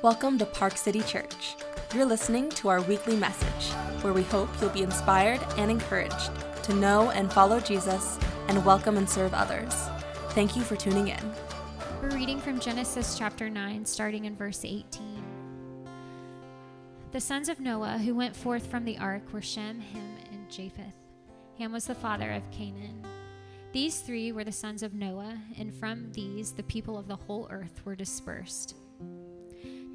Welcome to Park City Church. You're listening to our weekly message, where we hope you'll be inspired and encouraged to know and follow Jesus and welcome and serve others. Thank you for tuning in. We're reading from Genesis chapter 9, starting in verse 18. The sons of Noah who went forth from the ark were Shem, Ham, and Japheth. Ham was the father of Canaan. These three were the sons of Noah, and from these the people of the whole earth were dispersed.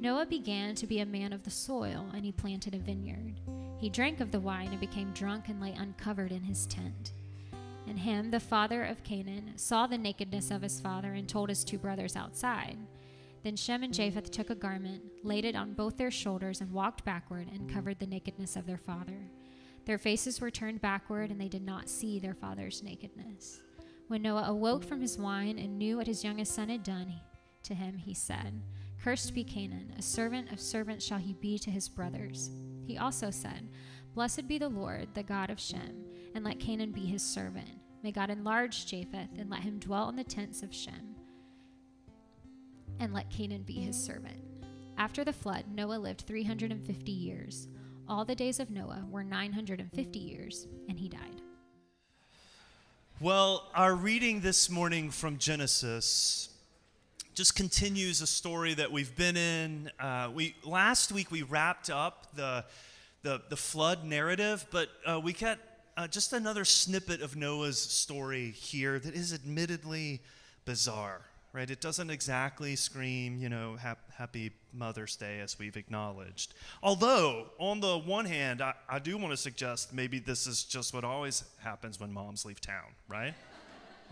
Noah began to be a man of the soil, and he planted a vineyard. He drank of the wine and became drunk and lay uncovered in his tent. And Ham, the father of Canaan, saw the nakedness of his father and told his two brothers outside. Then Shem and Japheth took a garment, laid it on both their shoulders, and walked backward and covered the nakedness of their father. Their faces were turned backward, and they did not see their father's nakedness. When Noah awoke from his wine and knew what his youngest son had done to him, he said, Cursed be Canaan, a servant of servants shall he be to his brothers. He also said, Blessed be the Lord, the God of Shem, and let Canaan be his servant. May God enlarge Japheth, and let him dwell in the tents of Shem, and let Canaan be his servant. After the flood, Noah lived 350 years. All the days of Noah were 950 years, and he died. Well, our reading this morning from Genesis just continues a story that we've been in. Uh, we last week we wrapped up the the, the flood narrative, but uh, we got uh, just another snippet of Noah's story here that is admittedly bizarre, right? It doesn't exactly scream, you know, hap- happy Mother's Day as we've acknowledged. Although, on the one hand, I, I do want to suggest maybe this is just what always happens when moms leave town, right?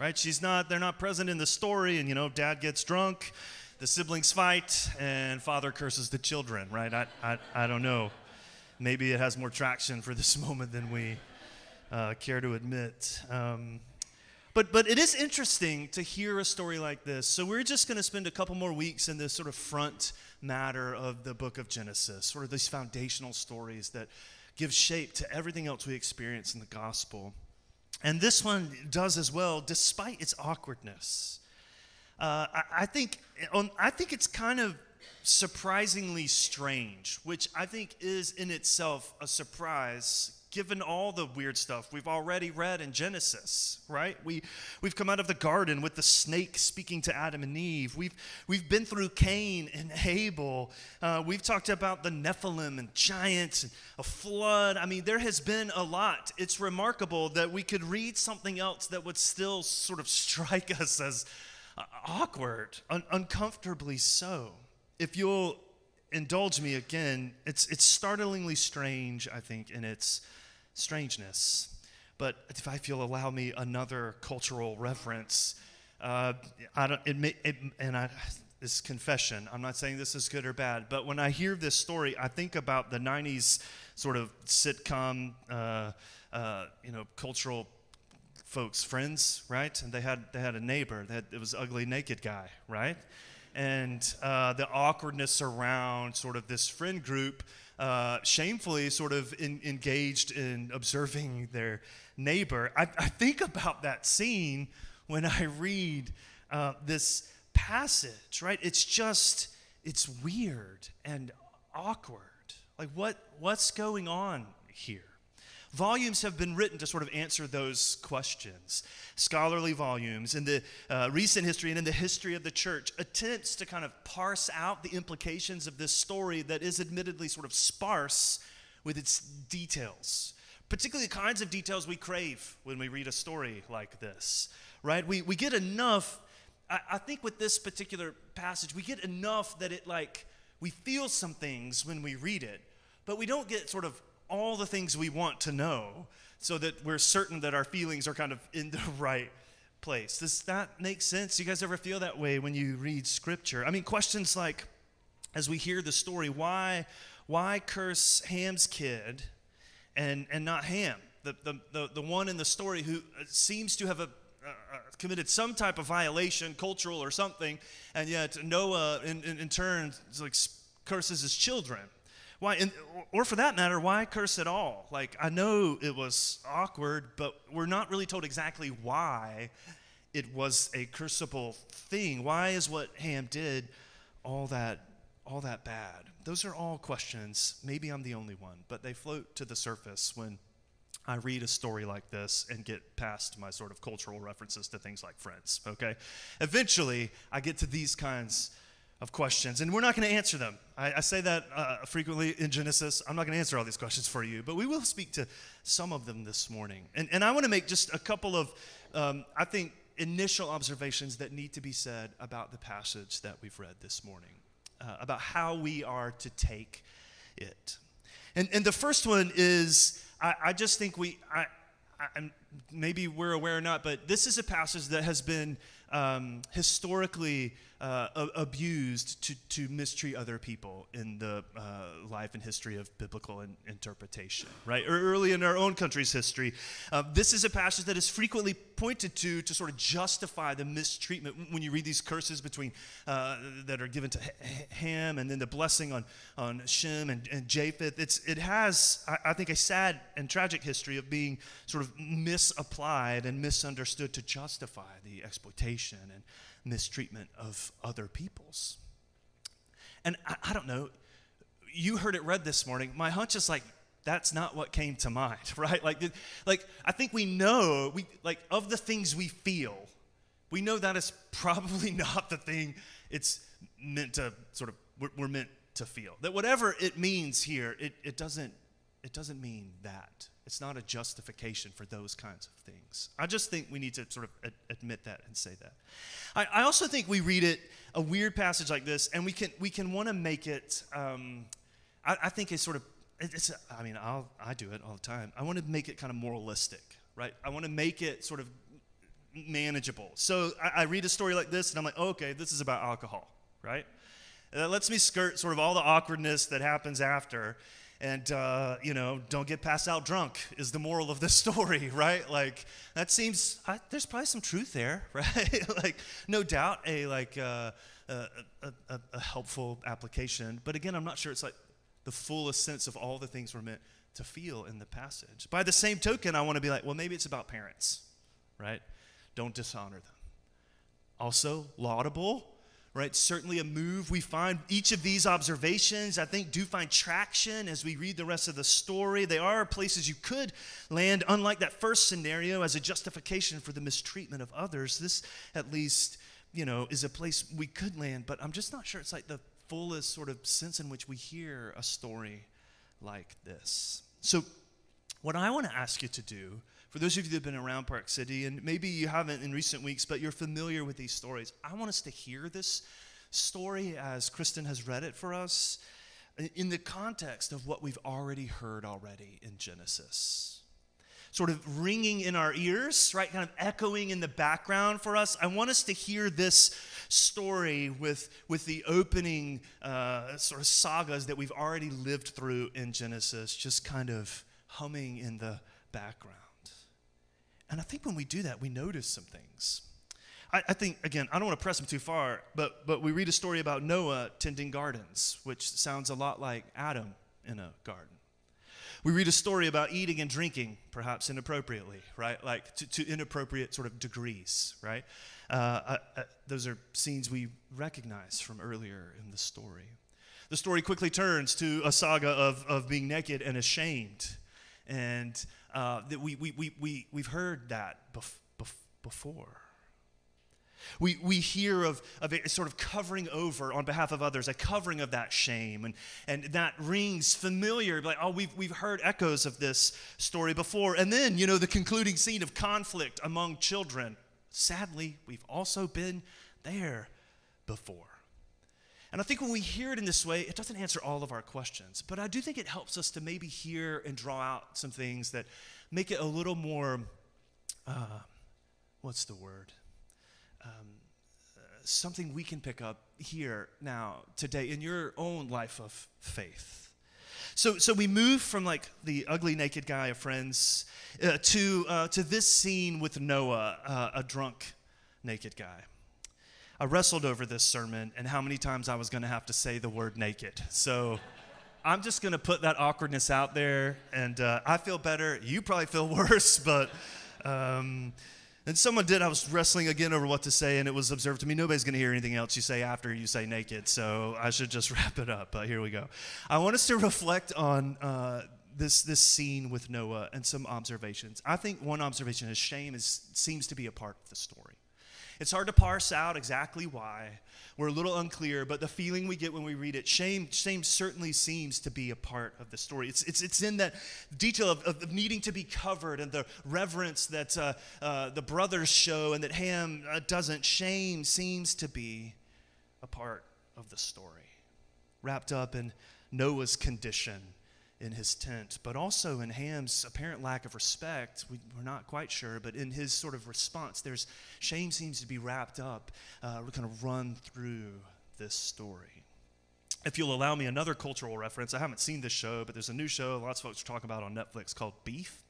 Right? She's not, they're not present in the story, and, you know, dad gets drunk, the siblings fight, and father curses the children, right? I, I, I don't know maybe it has more traction for this moment than we uh, care to admit. Um, but, but it is interesting to hear a story like this. So, we're just going to spend a couple more weeks in this sort of front matter of the book of Genesis, sort of these foundational stories that give shape to everything else we experience in the gospel. And this one does as well, despite its awkwardness. Uh, I, I, think, I think it's kind of surprisingly strange, which I think is in itself a surprise given all the weird stuff we've already read in Genesis, right? We, we've come out of the garden with the snake speaking to Adam and Eve. We've, we've been through Cain and Abel. Uh, we've talked about the Nephilim and giants and a flood. I mean, there has been a lot. It's remarkable that we could read something else that would still sort of strike us as awkward, un- uncomfortably so if you'll indulge me again, it's, it's startlingly strange, I think, in its strangeness. But if I feel allow me another cultural reference, uh, I don't, it, may, it, and I, this confession, I'm not saying this is good or bad, but when I hear this story, I think about the 90s sort of sitcom, uh, uh, you know, cultural folks, friends, right? And they had, they had a neighbor, that it was ugly naked guy, right? and uh, the awkwardness around sort of this friend group uh, shamefully sort of in, engaged in observing their neighbor. I, I, think about that scene when I read uh, this passage, right? It's just, it's weird and awkward. Like, what, what's going on here? Volumes have been written to sort of answer those questions. Scholarly volumes in the uh, recent history and in the history of the church attempts to kind of parse out the implications of this story that is admittedly sort of sparse with its details, particularly the kinds of details we crave when we read a story like this, right? We, we get enough, I, I think with this particular passage, we get enough that it like, we feel some things when we read it, but we don't get sort of all the things we want to know so that we're certain that our feelings are kind of in the right place. Does that make sense? You guys ever feel that way when you read scripture? I mean, questions like, as we hear the story, why, why curse Ham's kid and, and not Ham? The, the, the, the one in the story who uh, seems to have a, uh, committed some type of violation, cultural or something, and yet Noah, in, in, in turn, like, curses his children. Why, and, or for that matter, why curse at all? Like, I know it was awkward, but we're not really told exactly why it was a curseable thing. Why is what Ham did all that all that bad? Those are all questions. Maybe I'm the only one, but they float to the surface when I read a story like this and get past my sort of cultural references to things like friends, okay? Eventually, I get to these kinds of questions, and we're not going to answer them. I, I say that uh, frequently in Genesis. I'm not going to answer all these questions for you, but we will speak to some of them this morning. And, and I want to make just a couple of, um, I think, initial observations that need to be said about the passage that we've read this morning, uh, about how we are to take it. And, and the first one is I, I just think we, I, I, maybe we're aware or not, but this is a passage that has been um, historically uh, abused to, to mistreat other people in the uh, life and history of biblical in, interpretation, right? Or early in our own country's history, uh, this is a passage that is frequently pointed to to sort of justify the mistreatment. When you read these curses between uh, that are given to Ham and then the blessing on, on Shem and, and Japheth, it's, it has, I, I think, a sad and tragic history of being sort of misapplied and misunderstood to justify the exploitation and mistreatment of other peoples. And I, I, don't know, you heard it read this morning. My hunch is like, that's not what came to mind, right? Like, like I think we know, we, like, of the things we feel, we know that is probably not the thing it's meant to sort of, we're, we're meant to feel. That whatever it means here, it, it, doesn't, it doesn't mean that. It's not a justification for those kinds of things. I just think we need to sort of ad- admit that and say that. I, I, also think we read it, a weird passage like this, and we can, we can want to make it, um, I, I, think it's sort of, it's, I mean, I'll, I do it all the time. I want to make it kind of moralistic, right? I want to make it sort of manageable. So I, I read a story like this, and I'm like, oh, okay, this is about alcohol, right? That lets me skirt sort of all the awkwardness that happens after and uh, you know don't get passed out drunk is the moral of this story right? Like that seems I, there's probably some truth there right? Like no doubt a like uh, a, a, a, helpful application. But again i'm not sure it's like the fullest sense of all the things we're meant to feel in the passage. By the same token i want to be like well maybe it's about parents right? Don't dishonor them. Also laudable right? Certainly a move. We find each of these observations, I think, do find traction as we read the rest of the story. They are places you could land, unlike that first scenario, as a justification for the mistreatment of others. This, at least, you know, is a place we could land, but I'm just not sure it's like the fullest sort of sense in which we hear a story like this. So, what I want to ask you to do for those of you that have been around Park City, and maybe you haven't in recent weeks, but you're familiar with these stories, I want us to hear this story as Kristen has read it for us in the context of what we've already heard already in Genesis. Sort of ringing in our ears, right? Kind of echoing in the background for us. I want us to hear this story with, with the opening uh, sort of sagas that we've already lived through in Genesis, just kind of humming in the background. And I think when we do that, we notice some things. I, I think, again, I don't want to press them too far, but, but we read a story about Noah tending gardens, which sounds a lot like Adam in a garden. We read a story about eating and drinking, perhaps inappropriately, right? Like to, to inappropriate sort of degrees, right? Uh, uh, uh, those are scenes we recognize from earlier in the story. The story quickly turns to a saga of, of being naked and ashamed and uh, that we, we, we, we, we've heard that bef- bef- before. We, we hear of, of a sort of covering over on behalf of others, a covering of that shame. And, and that rings familiar. Like, oh, we've, we've heard echoes of this story before. And then, you know, the concluding scene of conflict among children. Sadly, we've also been there before. And I think when we hear it in this way, it doesn't answer all of our questions. But I do think it helps us to maybe hear and draw out some things that make it a little more, uh, what's the word? Um, uh, something we can pick up here now, today, in your own life of faith. So, so we move from like the ugly naked guy of friends uh, to, uh, to this scene with Noah, uh, a drunk naked guy. I wrestled over this sermon and how many times I was going to have to say the word naked. So I'm just going to put that awkwardness out there, and uh, I feel better. You probably feel worse, but um, And someone did, I was wrestling again over what to say, and it was observed to me nobody's going to hear anything else you say after you say naked, so I should just wrap it up. But here we go. I want us to reflect on uh, this, this scene with Noah and some observations. I think one observation is shame is, seems to be a part of the story. It's hard to parse out exactly why. We're a little unclear, but the feeling we get when we read it, shame, shame certainly seems to be a part of the story. It's, it's, it's in that detail of, of needing to be covered and the reverence that uh, uh, the brothers show and that Ham uh, doesn't. Shame seems to be a part of the story, wrapped up in Noah's condition in his tent, but also in Ham's apparent lack of respect. We, are not quite sure, but in his sort of response, there's shame seems to be wrapped up, uh, we're kind of run through this story. If you'll allow me another cultural reference, I haven't seen this show, but there's a new show lots of folks are talking about on Netflix called Beef.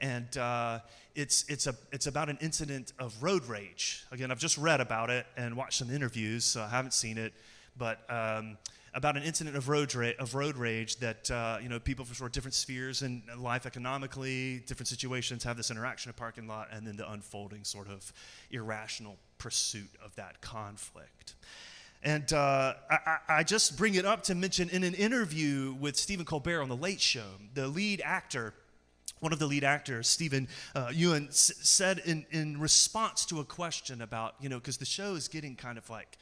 And uh, it's, it's, a, it's about an incident of road rage. Again, I've just read about it and watched some interviews, so I haven't seen it. But um, about an incident of road, ra- of road rage that uh, you know people from sort of different spheres in life economically, different situations have this interaction in a parking lot, and then the unfolding sort of irrational pursuit of that conflict. And uh, I, I, just bring it up to mention in an interview with Stephen Colbert on The Late Show, the lead actor one of the lead actors, Steven uh, Yeun, s- said in, in response to a question about, you know, because the show is getting kind of like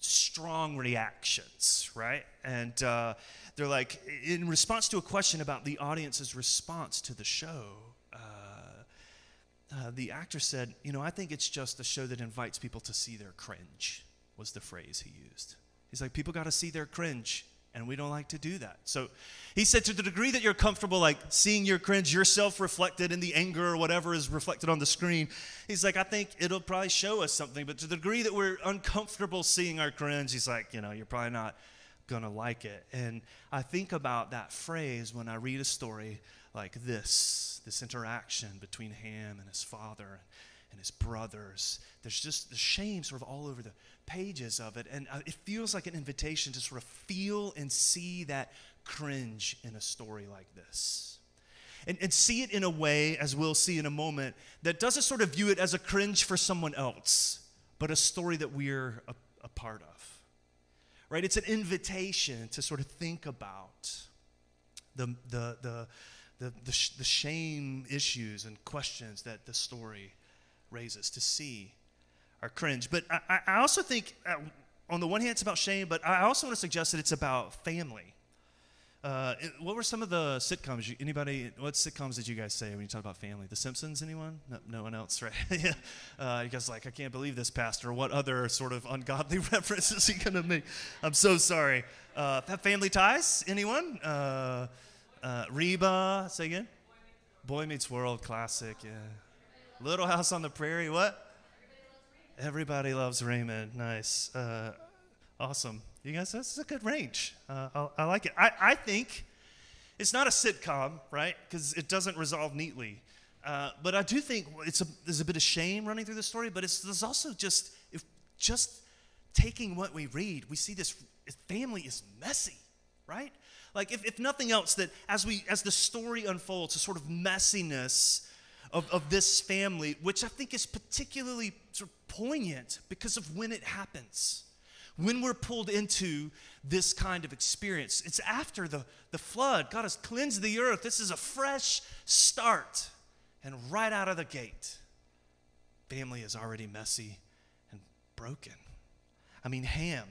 strong reactions, right? And uh, they're like, in response to a question about the audience's response to the show, uh, uh, the actor said, You know, I think it's just a show that invites people to see their cringe, was the phrase he used. He's like, People got to see their cringe and we don't like to do that. So he said, to the degree that you're comfortable, like seeing your cringe, yourself reflected in the anger or whatever is reflected on the screen, he's like, I think it'll probably show us something. But to the degree that we're uncomfortable seeing our cringe, he's like, you know, you're probably not going to like it. And I think about that phrase when I read a story like this this interaction between Ham and his father and his brothers. There's just the shame sort of all over the pages of it. And uh, it feels like an invitation to sort of feel and see that cringe in a story like this. And, and see it in a way, as we'll see in a moment, that doesn't sort of view it as a cringe for someone else, but a story that we're a, a part of. Right? It's an invitation to sort of think about the, the, the, the, the, sh- the shame issues and questions that the story raises, to see are cringe. But I, I also think, uh, on the one hand, it's about shame, but I also want to suggest that it's about family. Uh, what were some of the sitcoms? You, anybody? What sitcoms did you guys say when you talk about family? The Simpsons? Anyone? No, no one else, right? yeah. Uh, you guys like, I can't believe this, Pastor. What other sort of ungodly reference is he gonna make? I'm so sorry. Uh, family Ties? Anyone? Uh, uh, Reba? Say again. Boy Meets World, classic. Yeah. Little House on the Prairie. What? Everybody loves Raymond. Nice. Uh, awesome. You guys, this is a good range. Uh, I, like it. I, I think it's not a sitcom, right? Because it doesn't resolve neatly. Uh, but I do think it's a, there's a bit of shame running through the story, but it's, there's also just, if just taking what we read, we see this family is messy, right? Like, if, if nothing else, that as, we, as the story unfolds, a sort of messiness of, of this family, which I think is particularly sort of poignant because of when it happens. When we're pulled into this kind of experience, it's after the, the flood. God has cleansed the earth. This is a fresh start. And right out of the gate, family is already messy and broken. I mean, Ham,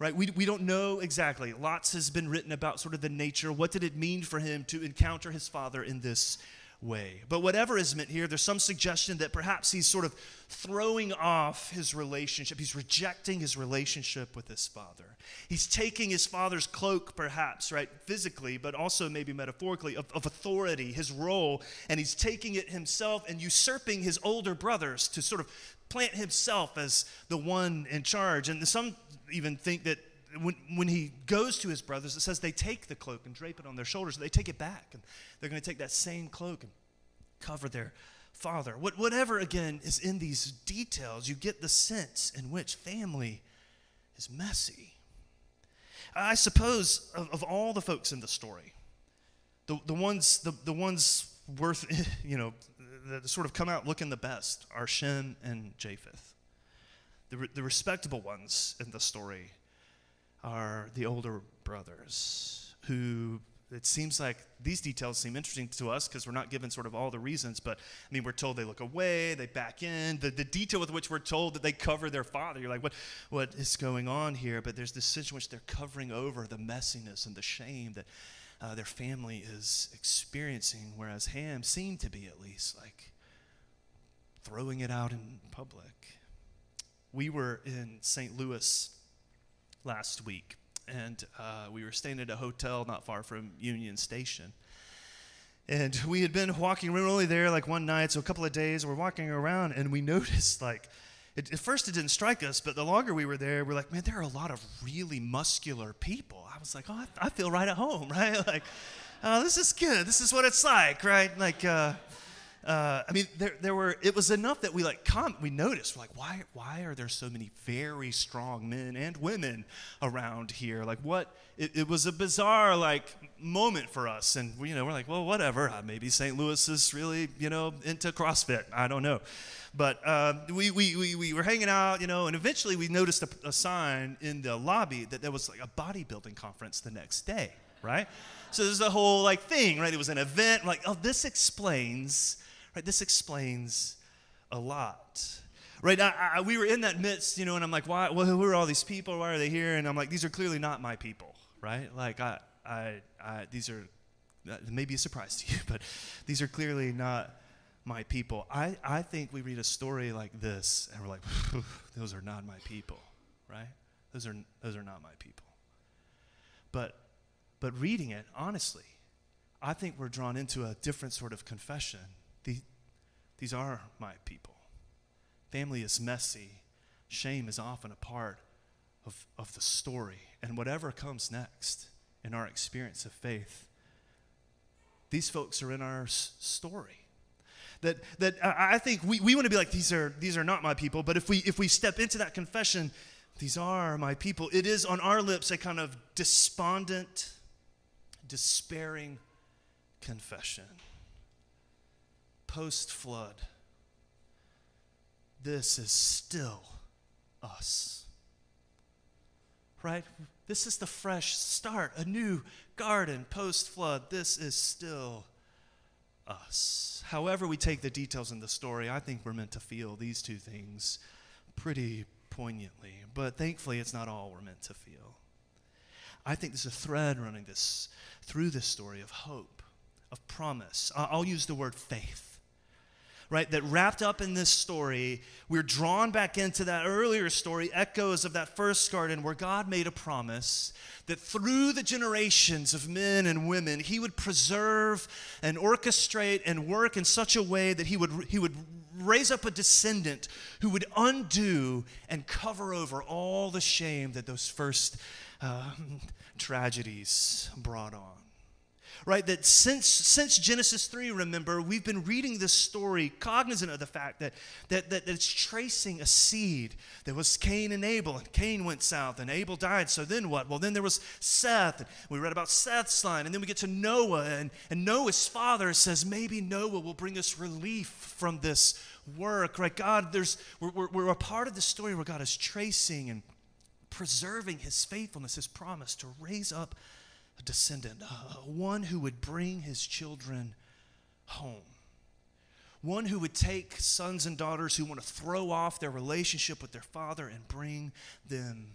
right? We, we don't know exactly. Lots has been written about sort of the nature. What did it mean for him to encounter his father in this way. But whatever is meant here, there's some suggestion that perhaps he's sort of throwing off his relationship. He's rejecting his relationship with his father. He's taking his father's cloak, perhaps, right, physically, but also maybe metaphorically, of, of authority, his role, and he's taking it himself and usurping his older brothers to sort of plant himself as the one in charge. And some even think that when, when he goes to his brothers, it says they take the cloak and drape it on their shoulders. They take it back, and they're going to take that same cloak and cover their father. What, whatever, again, is in these details, you get the sense in which family is messy. I suppose of, of all the folks in the story, the, the ones the, the ones worth you know that sort of come out looking the best are Shem and Japheth. The, the respectable ones in the story are the older brothers who it seems like these details seem interesting to us because we're not given sort of all the reasons, but I mean, we're told they look away, they back in. The, the detail with which we're told that they cover their father, you're like, what, what is going on here? But there's this sense in which they're covering over the messiness and the shame that uh, their family is experiencing, whereas Ham seemed to be at least like throwing it out in public. We were in St. Louis last week and uh, we were staying at a hotel not far from Union Station. And we had been walking, we were only there like one night, so a couple of days, we're walking around, and we noticed like, it, at first it didn't strike us, but the longer we were there, we're like, man, there are a lot of really muscular people. I was like, oh, I, I feel right at home, right? Like, oh, this is good. This is what it's like, right? Like, uh, uh, I mean, there, there were, it was enough that we like, com- we noticed, like, why, why are there so many very strong men and women around here? Like, what, it, it was a bizarre, like, moment for us. And, we, you know, we're like, well, whatever. Uh, maybe St. Louis is really, you know, into CrossFit. I don't know. But uh, we, we, we, we were hanging out, you know, and eventually we noticed a, a sign in the lobby that there was like a bodybuilding conference the next day, right? So there's a whole like thing, right? It was an event. like, oh, this explains Right? This explains a lot. Right? I, I, we were in that midst, you know, and I'm like, why? Well, who are all these people? Why are they here? And I'm like, these are clearly not my people, right? Like, I, I, I these are maybe a surprise to you, but these are clearly not my people. I, I think we read a story like this and we're like, those are not my people, right? Those are, those are not my people. But, but reading it, honestly, I think we're drawn into a different sort of confession the, these are my people. Family is messy. Shame is often a part of, of the story. And whatever comes next in our experience of faith, these folks are in our s- story. That, that I think we, we want to be like, these are, these are not my people. But if we, if we step into that confession, these are my people, it is on our lips a kind of despondent, despairing confession post flood, this is still us. Right? This is the fresh start, a new garden post flood. This is still us. However, we take the details in the story, I think we're meant to feel these two things pretty poignantly. But thankfully, it's not all we're meant to feel. I think there's a thread running this through this story of hope, of promise. I'll use the word faith right, that wrapped up in this story, we're drawn back into that earlier story, echoes of that first garden where God made a promise that through the generations of men and women, He would preserve and orchestrate and work in such a way that He would, he would raise up a descendant who would undo and cover over all the shame that those first uh, tragedies brought on right? That since, since Genesis 3, remember, we've been reading this story cognizant of the fact that, that, that it's tracing a seed. There was Cain and Abel, and Cain went south, and Abel died. So then what? Well, then there was Seth. And we read about Seth's line, and then we get to Noah, and, and Noah's father says, maybe Noah will bring us relief from this work, right? God, there's, we're, we're, we're a part of the story where God is tracing and preserving his faithfulness, his promise to raise up a descendant, uh, one who would bring his children home. One who would take sons and daughters who want to throw off their relationship with their father and bring them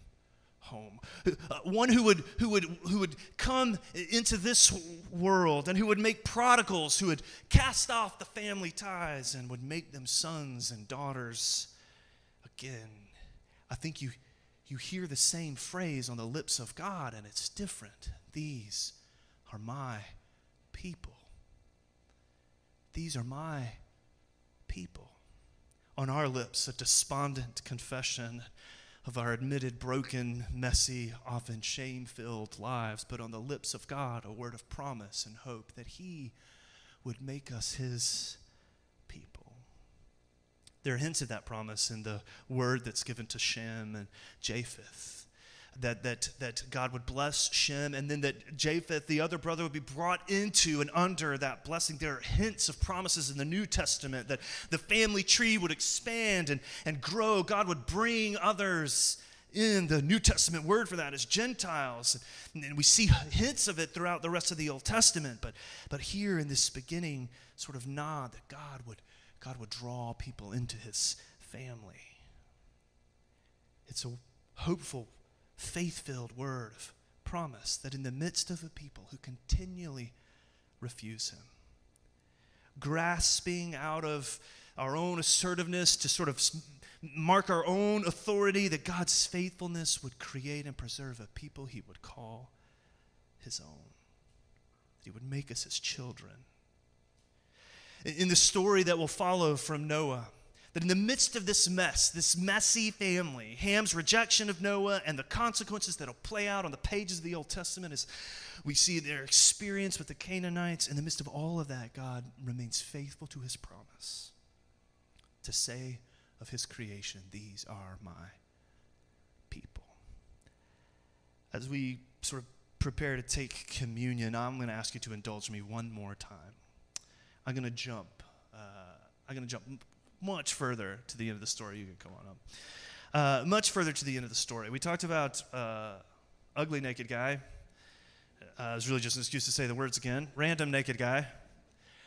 home. Uh, one who would, who, would, who would come into this world and who would make prodigals, who would cast off the family ties and would make them sons and daughters again. I think you, you hear the same phrase on the lips of God, and it's different. These are my people. These are my people. On our lips, a despondent confession of our admitted broken, messy, often shame filled lives, but on the lips of God, a word of promise and hope that He would make us His people. There are hints of that promise in the word that's given to Shem and Japheth that, that, that God would bless Shem, and then that Japheth, the other brother, would be brought into and under that blessing. There are hints of promises in the New Testament that the family tree would expand and, and grow. God would bring others in. The New Testament word for that is Gentiles. And we see hints of it throughout the rest of the Old Testament. But, but here in this beginning sort of nod that God would, God would draw people into his family. It's a hopeful faith filled word of promise that in the midst of a people who continually refuse him, grasping out of our own assertiveness to sort of mark our own authority, that God's faithfulness would create and preserve a people he would call his own, that he would make us his children. In the story that will follow from Noah, that in the midst of this mess, this messy family, Ham's rejection of Noah and the consequences that'll play out on the pages of the Old Testament as we see their experience with the Canaanites, in the midst of all of that, God remains faithful to his promise to say of his creation, These are my people. As we sort of prepare to take communion, I'm going to ask you to indulge me one more time. I'm going to jump. Uh, I'm going to jump much further to the end of the story. You can come on up. Uh, much further to the end of the story. We talked about uh, ugly naked guy. Uh, it's really just an excuse to say the words again. Random naked guy.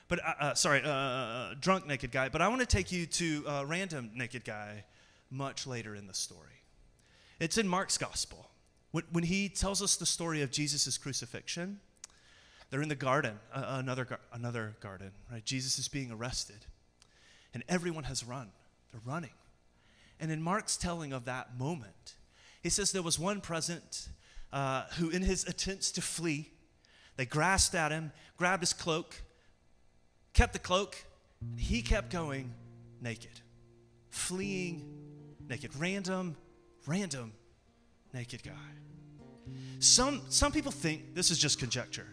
But uh, uh, sorry, uh, drunk naked guy. But I want to take you to random naked guy much later in the story. It's in Mark's gospel. When, when he tells us the story of Jesus' crucifixion, they're in the garden, another, another garden, right? Jesus is being arrested and everyone has run. They're running. And in Mark's telling of that moment, he says there was one present uh, who, in his attempts to flee, they grasped at him, grabbed his cloak, kept the cloak, and he kept going naked, fleeing naked. Random, random naked guy. Some, some people think, this is just conjecture,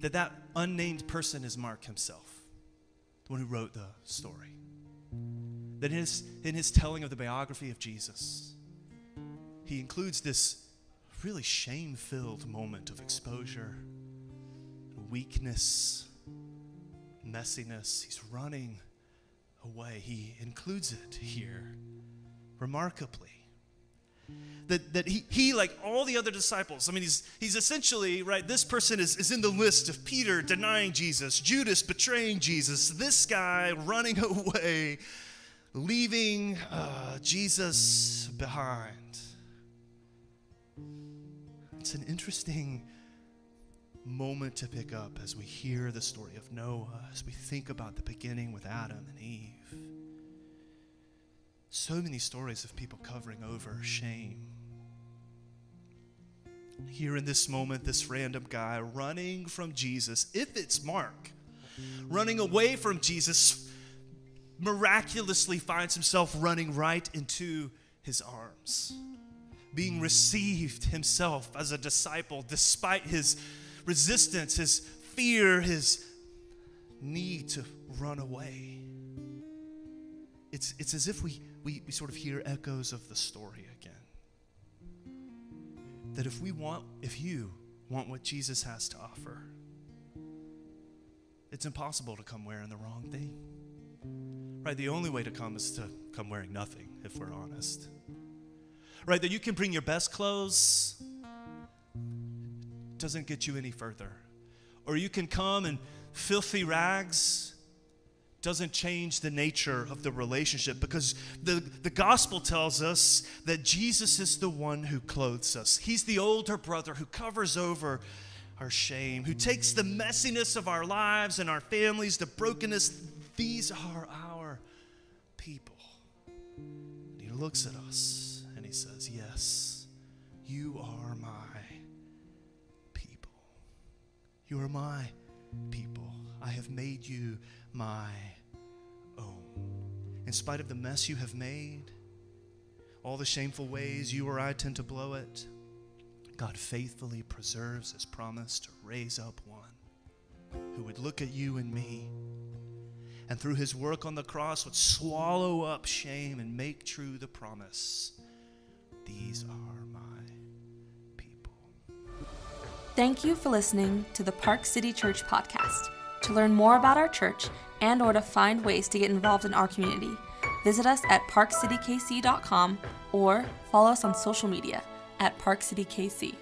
that that unnamed person is Mark himself, the one who wrote the story that in his, in his telling of the biography of Jesus, he includes this really shame filled moment of exposure, weakness, messiness. He's running away. He includes it here remarkably. That, that he, he, like all the other disciples, I mean, he's, he's essentially, right, this person is, is in the list of Peter denying Jesus, Judas betraying Jesus, this guy running away leaving uh, Jesus behind. It's an interesting moment to pick up as we hear the story of Noah, as we think about the beginning with Adam and Eve. So many stories of people covering over shame. Here in this moment, this random guy running from Jesus, if it's Mark, running away from Jesus miraculously finds himself running right into his arms, being received himself as a disciple despite his resistance, his fear, his need to run away. It's, it's as if we, we, we sort of hear echoes of the story again. That if we want, if you want what Jesus has to offer, it's impossible to come wearing the wrong thing. Right? The only way to come is to come wearing nothing, if we're honest. Right? That you can bring your best clothes doesn't get you any further. Or you can come in filthy rags doesn't change the nature of the relationship because the, the gospel tells us that Jesus is the one who clothes us. He's the older brother who covers over our shame, who takes the messiness of our lives and our families, the brokenness. These are our people. And he looks at us and he says, Yes, you are my people. You are my people. I have made you my own. In spite of the mess you have made, all the shameful ways you or I tend to blow it, God faithfully preserves his promise to raise up one who would look at you and me and through his work on the cross would swallow up shame and make true the promise These are my people. Thank you for listening to the Park City Church podcast. To learn more about our church and or to find ways to get involved in our community, visit us at parkcitykc.com or follow us on social media at parkcitykc.